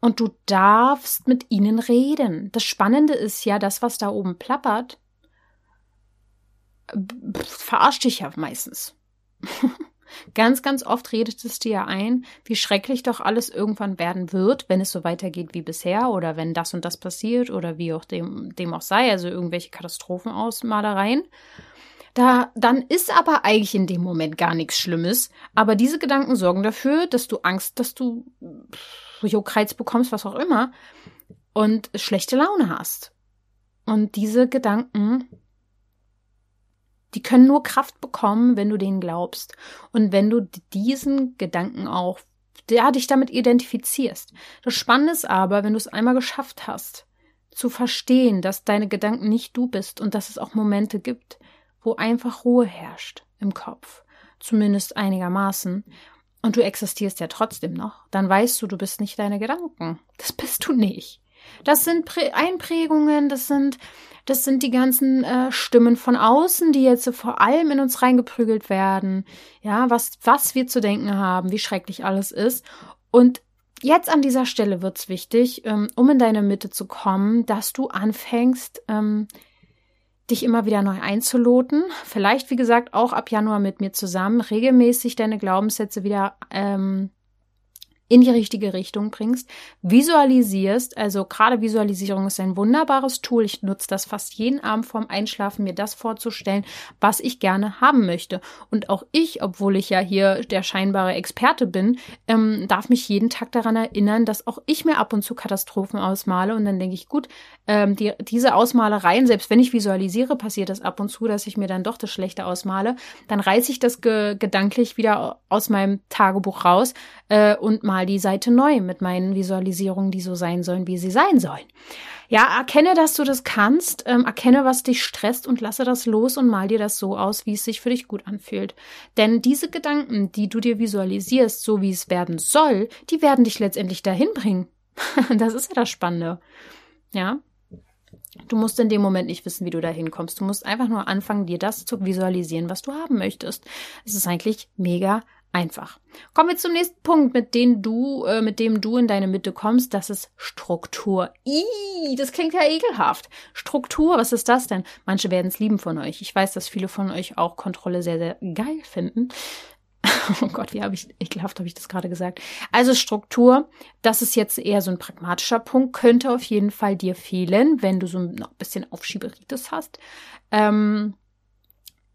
Und du darfst mit ihnen reden. Das Spannende ist ja, das, was da oben plappert, verarscht dich ja meistens. ganz, ganz oft redet es dir ein, wie schrecklich doch alles irgendwann werden wird, wenn es so weitergeht wie bisher oder wenn das und das passiert oder wie auch dem, dem auch sei, also irgendwelche Katastrophenausmalereien. Da, dann ist aber eigentlich in dem Moment gar nichts Schlimmes. Aber diese Gedanken sorgen dafür, dass du Angst, dass du Juckreiz bekommst, was auch immer, und schlechte Laune hast. Und diese Gedanken, die können nur Kraft bekommen, wenn du denen glaubst. Und wenn du diesen Gedanken auch, ja, dich damit identifizierst. Das Spannende ist aber, wenn du es einmal geschafft hast, zu verstehen, dass deine Gedanken nicht du bist und dass es auch Momente gibt, wo einfach Ruhe herrscht im Kopf. Zumindest einigermaßen und du existierst ja trotzdem noch, dann weißt du, du bist nicht deine Gedanken. Das bist du nicht. Das sind Prä Einprägungen, das sind, das sind die ganzen äh, Stimmen von außen, die jetzt so vor allem in uns reingeprügelt werden. Ja, was, was wir zu denken haben, wie schrecklich alles ist. Und jetzt an dieser Stelle wird's wichtig, ähm, um in deine Mitte zu kommen, dass du anfängst, ähm, dich immer wieder neu einzuloten. Vielleicht, wie gesagt, auch ab Januar mit mir zusammen regelmäßig deine Glaubenssätze wieder ähm, in die richtige Richtung bringst, visualisierst, also gerade Visualisierung ist ein wunderbares Tool. Ich nutze das fast jeden Abend vorm Einschlafen, mir das vorzustellen, was ich gerne haben möchte. Und auch ich, obwohl ich ja hier der scheinbare Experte bin, ähm, darf mich jeden Tag daran erinnern, dass auch ich mir ab und zu Katastrophen ausmale. Und dann denke ich, gut, ähm, die, diese Ausmalereien, selbst wenn ich visualisiere, passiert das ab und zu, dass ich mir dann doch das Schlechte ausmale. Dann reiße ich das ge gedanklich wieder aus meinem Tagebuch raus äh, und mal die Seite neu mit meinen Visualisierungen, die so sein sollen, wie sie sein sollen. Ja, erkenne, dass du das kannst, ähm, erkenne, was dich stresst und lasse das los und mal dir das so aus, wie es sich für dich gut anfühlt. Denn diese Gedanken, die du dir visualisierst, so wie es werden soll, die werden dich letztendlich dahin bringen. das ist ja das Spannende. Ja, Du musst in dem Moment nicht wissen, wie du da hinkommst. Du musst einfach nur anfangen, dir das zu visualisieren, was du haben möchtest. Es ist eigentlich mega einfach. Kommen wir zum nächsten Punkt, mit dem du, äh, mit dem du in deine Mitte kommst. Das ist Struktur. Ih, das klingt ja ekelhaft. Struktur, was ist das denn? Manche werden es lieben von euch. Ich weiß, dass viele von euch auch Kontrolle sehr, sehr geil finden. oh Gott, wie habe ich, ekelhaft habe ich das gerade gesagt. Also Struktur, das ist jetzt eher so ein pragmatischer Punkt, könnte auf jeden Fall dir fehlen, wenn du so ein bisschen Aufschieberitis hast. Ähm,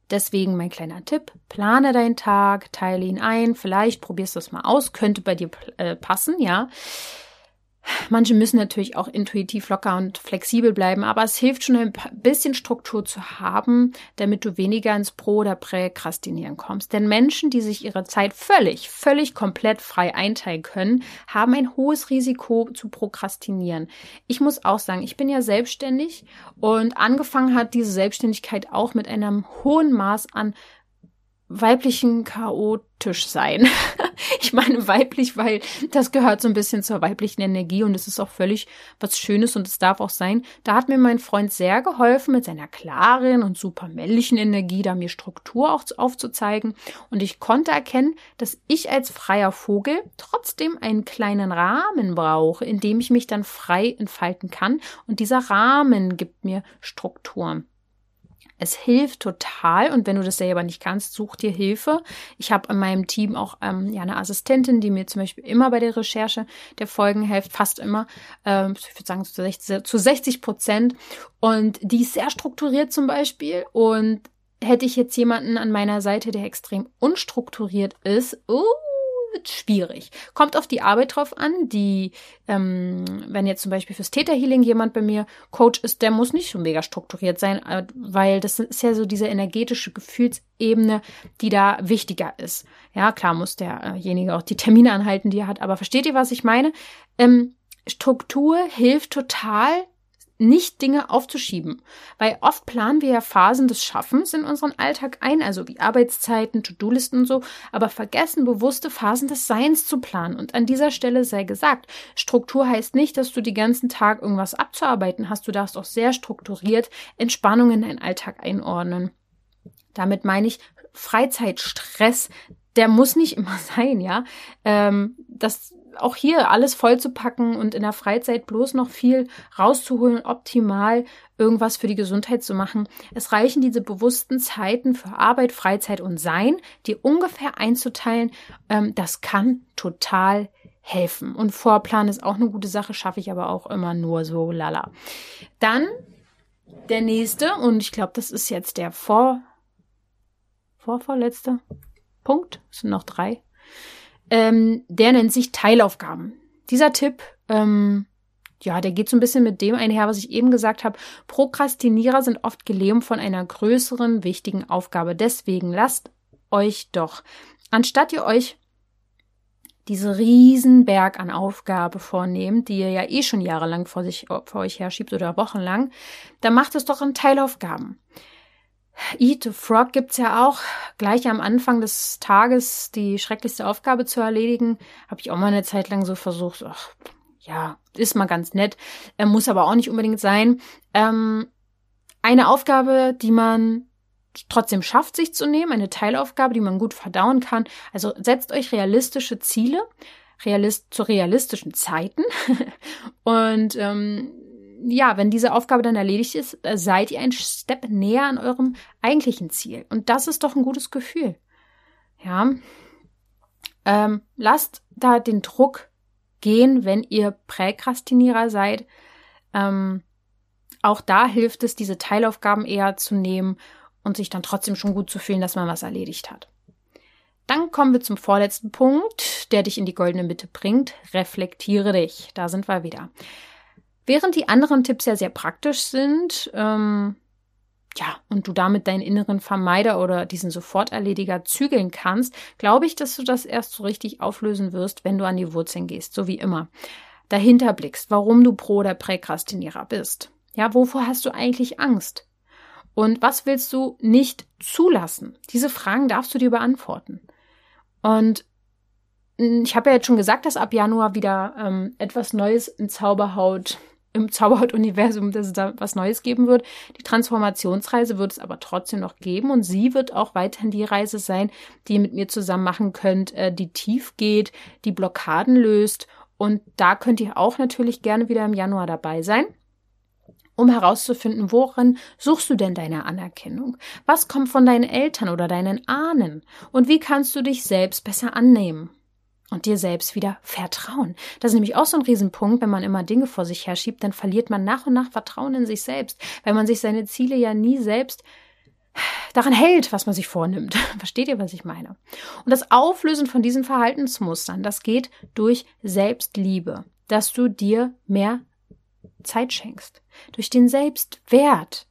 Deswegen mein kleiner Tipp, plane deinen Tag, teile ihn ein, vielleicht probierst du es mal aus, könnte bei dir äh, passen, ja. Manche müssen natürlich auch intuitiv locker und flexibel bleiben, aber es hilft schon ein bisschen Struktur zu haben, damit du weniger ins Pro- oder Präkrastinieren kommst. Denn Menschen, die sich ihre Zeit völlig, völlig komplett frei einteilen können, haben ein hohes Risiko zu prokrastinieren. Ich muss auch sagen, ich bin ja selbstständig und angefangen hat diese Selbstständigkeit auch mit einem hohen Maß an weiblichen chaotisch sein. ich meine weiblich, weil das gehört so ein bisschen zur weiblichen Energie und es ist auch völlig was Schönes und es darf auch sein. Da hat mir mein Freund sehr geholfen mit seiner klaren und super männlichen Energie, da mir Struktur auch aufzuzeigen und ich konnte erkennen, dass ich als freier Vogel trotzdem einen kleinen Rahmen brauche, in dem ich mich dann frei entfalten kann und dieser Rahmen gibt mir Struktur. Es hilft total. Und wenn du das selber nicht kannst, such dir Hilfe. Ich habe in meinem Team auch ähm, ja eine Assistentin, die mir zum Beispiel immer bei der Recherche der Folgen hilft, fast immer, ähm, ich würde sagen zu 60, zu 60 Prozent. Und die ist sehr strukturiert zum Beispiel. Und hätte ich jetzt jemanden an meiner Seite, der extrem unstrukturiert ist, uh, wird schwierig. Kommt auf die Arbeit drauf an. Die, ähm, wenn jetzt zum Beispiel fürs Täterhealing jemand bei mir Coach ist, der muss nicht so mega strukturiert sein, äh, weil das ist ja so diese energetische Gefühlsebene, die da wichtiger ist. Ja, klar muss derjenige auch die Termine anhalten, die er hat, aber versteht ihr, was ich meine? Ähm, Struktur hilft total, nicht Dinge aufzuschieben. Weil oft planen wir ja Phasen des Schaffens in unseren Alltag ein, also wie Arbeitszeiten, To-Do-Listen und so, aber vergessen bewusste Phasen des Seins zu planen. Und an dieser Stelle sei gesagt, Struktur heißt nicht, dass du den ganzen Tag irgendwas abzuarbeiten hast. Du darfst auch sehr strukturiert Entspannung in deinen Alltag einordnen. Damit meine ich Freizeitstress, der muss nicht immer sein, ja. Ähm, das auch hier alles vollzupacken und in der Freizeit bloß noch viel rauszuholen, optimal irgendwas für die Gesundheit zu machen. Es reichen diese bewussten Zeiten für Arbeit, Freizeit und Sein, die ungefähr einzuteilen. Ähm, das kann total helfen. Und Vorplan ist auch eine gute Sache, schaffe ich aber auch immer nur so lala. Dann der nächste, und ich glaube, das ist jetzt der vor, vorvorletzte Punkt. Es sind noch drei ähm, der nennt sich Teilaufgaben. Dieser Tipp, ähm, ja, der geht so ein bisschen mit dem einher, was ich eben gesagt habe. Prokrastinierer sind oft gelähmt von einer größeren, wichtigen Aufgabe. Deswegen lasst euch doch, anstatt ihr euch diese riesen Berg an Aufgabe vornehmt, die ihr ja eh schon jahrelang vor, sich, vor euch herschiebt oder wochenlang, dann macht es doch in Teilaufgaben. Eat the Frog gibt's ja auch gleich am Anfang des Tages die schrecklichste Aufgabe zu erledigen. Habe ich auch mal eine Zeit lang so versucht. Ach, ja, ist mal ganz nett, äh, muss aber auch nicht unbedingt sein. Ähm, eine Aufgabe, die man trotzdem schafft, sich zu nehmen, eine Teilaufgabe, die man gut verdauen kann. Also setzt euch realistische Ziele, realist zu realistischen Zeiten und ähm, ja, wenn diese Aufgabe dann erledigt ist, äh, seid ihr ein Step näher an eurem eigentlichen Ziel. Und das ist doch ein gutes Gefühl. Ja. Ähm, lasst da den Druck gehen, wenn ihr Präkrastinierer seid. Ähm, auch da hilft es, diese Teilaufgaben eher zu nehmen und sich dann trotzdem schon gut zu fühlen, dass man was erledigt hat. Dann kommen wir zum vorletzten Punkt, der dich in die goldene Mitte bringt. Reflektiere dich. Da sind wir wieder. Während die anderen Tipps ja sehr praktisch sind, ähm, ja, und du damit deinen inneren Vermeider oder diesen Soforterlediger zügeln kannst, glaube ich, dass du das erst so richtig auflösen wirst, wenn du an die Wurzeln gehst, so wie immer. Dahinter blickst, warum du Pro- oder Präkrastinierer bist. Ja, wovor hast du eigentlich Angst? Und was willst du nicht zulassen? Diese Fragen darfst du dir beantworten. Und hm, ich habe ja jetzt schon gesagt, dass ab Januar wieder ähm, etwas Neues in Zauberhaut im Zauberhaut-Universum, dass es da was Neues geben wird. Die Transformationsreise wird es aber trotzdem noch geben und sie wird auch weiterhin die Reise sein, die ihr mit mir zusammen machen könnt, äh, die tief geht, die Blockaden löst und da könnt ihr auch natürlich gerne wieder im Januar dabei sein. um herauszufinden, worin suchst du denn deine Anerkennung? Was kommt von deinen Eltern oder deinen Ahnen? Und wie kannst du dich selbst besser annehmen? Und dir selbst wieder vertrauen. Das ist nämlich auch so ein Riesenpunkt, wenn man immer Dinge vor sich herschiebt, dann verliert man nach und nach Vertrauen in sich selbst, weil man sich seine Ziele ja nie selbst daran hält, was man sich vornimmt. Versteht ihr, was ich meine? Und das Auflösen von diesen Verhaltensmustern, das geht durch Selbstliebe, dass du dir mehr Zeit schenkst, durch den Selbstwert,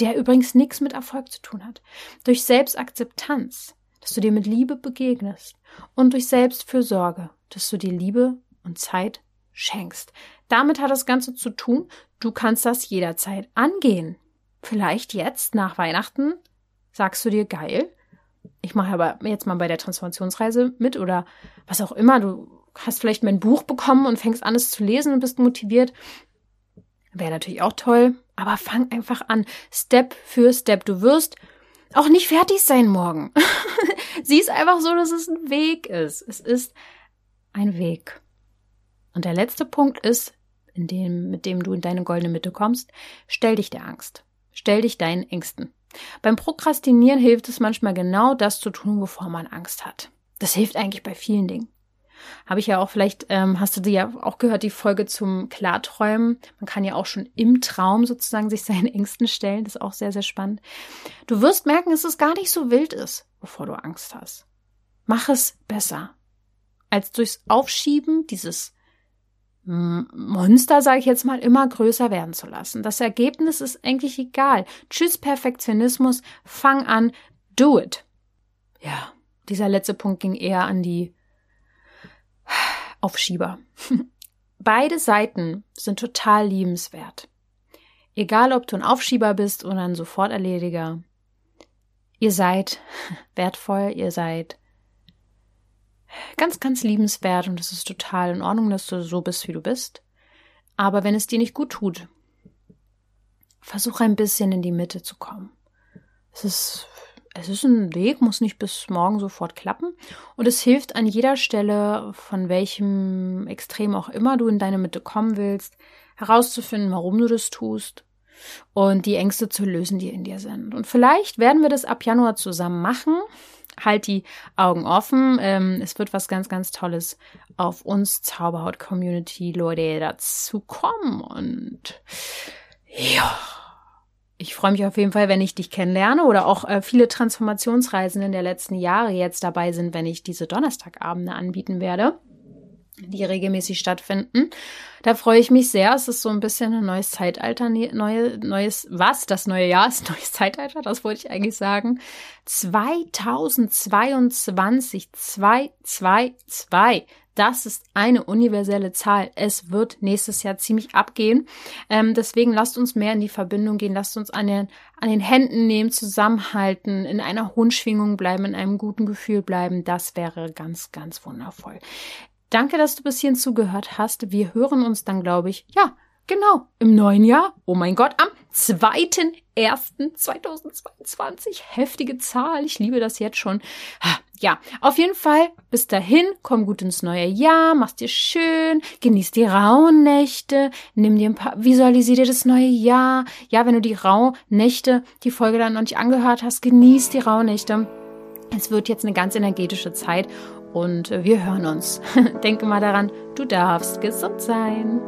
der übrigens nichts mit Erfolg zu tun hat, durch Selbstakzeptanz, dass du dir mit Liebe begegnest und durch Selbstfürsorge, dass du dir Liebe und Zeit schenkst. Damit hat das Ganze zu tun, du kannst das jederzeit angehen. Vielleicht jetzt nach Weihnachten sagst du dir geil. Ich mache aber jetzt mal bei der Transformationsreise mit oder was auch immer. Du hast vielleicht mein Buch bekommen und fängst an, es zu lesen und bist motiviert. Wäre natürlich auch toll. Aber fang einfach an. Step für Step. Du wirst auch nicht fertig sein morgen. Sieh es einfach so, dass es ein Weg ist. Es ist ein Weg. Und der letzte Punkt ist, in dem, mit dem du in deine goldene Mitte kommst, stell dich der Angst. Stell dich deinen Ängsten. Beim Prokrastinieren hilft es manchmal genau das zu tun, wovor man Angst hat. Das hilft eigentlich bei vielen Dingen. Habe ich ja auch vielleicht, ähm, hast du dir ja auch gehört, die Folge zum Klarträumen. Man kann ja auch schon im Traum sozusagen sich seinen Ängsten stellen. Das ist auch sehr, sehr spannend. Du wirst merken, dass es gar nicht so wild ist, bevor du Angst hast. Mach es besser. Als durchs Aufschieben dieses Monster, sage ich jetzt mal, immer größer werden zu lassen. Das Ergebnis ist eigentlich egal. Tschüss Perfektionismus, fang an, do it. Ja, dieser letzte Punkt ging eher an die Aufschieber. Beide Seiten sind total liebenswert. Egal, ob du ein Aufschieber bist oder ein Soforterlediger. Ihr seid wertvoll, ihr seid ganz, ganz liebenswert und es ist total in Ordnung, dass du so bist, wie du bist. Aber wenn es dir nicht gut tut, versuch ein bisschen in die Mitte zu kommen. Es ist es ist ein Weg, muss nicht bis morgen sofort klappen. Und es hilft an jeder Stelle, von welchem Extrem auch immer du in deine Mitte kommen willst, herauszufinden, warum du das tust und die Ängste zu lösen, die in dir sind. Und vielleicht werden wir das ab Januar zusammen machen. Halt die Augen offen. Ähm, es wird was ganz, ganz Tolles auf uns Zauberhaut-Community, Leute, dazu kommen. Und ja ich freue mich auf jeden Fall, wenn ich dich kennenlerne oder auch äh, viele Transformationsreisenden der letzten Jahre jetzt dabei sind, wenn ich diese Donnerstagabende anbieten werde, die regelmäßig stattfinden. Da freue ich mich sehr. Es ist so ein bisschen ein neues Zeitalter, ne, neue, neues, was? Das neue Jahr ist neues Zeitalter, das wollte ich eigentlich sagen. 2022, 222. Das ist eine universelle Zahl. Es wird nächstes Jahr ziemlich abgehen. Ähm, deswegen lasst uns mehr in die Verbindung gehen. Lasst uns an den, an den Händen nehmen, zusammenhalten, in einer hohen Schwingung bleiben, in einem guten Gefühl bleiben. Das wäre ganz, ganz wundervoll. Danke, dass du bis hierhin zugehört hast. Wir hören uns dann, glaube ich, ja, genau, im neuen Jahr. Oh mein Gott, am 2.1.2022. Heftige Zahl. Ich liebe das jetzt schon ja, auf jeden Fall, bis dahin, komm gut ins neue Jahr, mach's dir schön, genieß die rauen Nächte, nimm dir ein paar, visualisier dir das neue Jahr. Ja, wenn du die rauen Nächte, die Folge dann noch nicht angehört hast, genieß die rauen Nächte. Es wird jetzt eine ganz energetische Zeit und wir hören uns. Denke mal daran, du darfst gesund sein.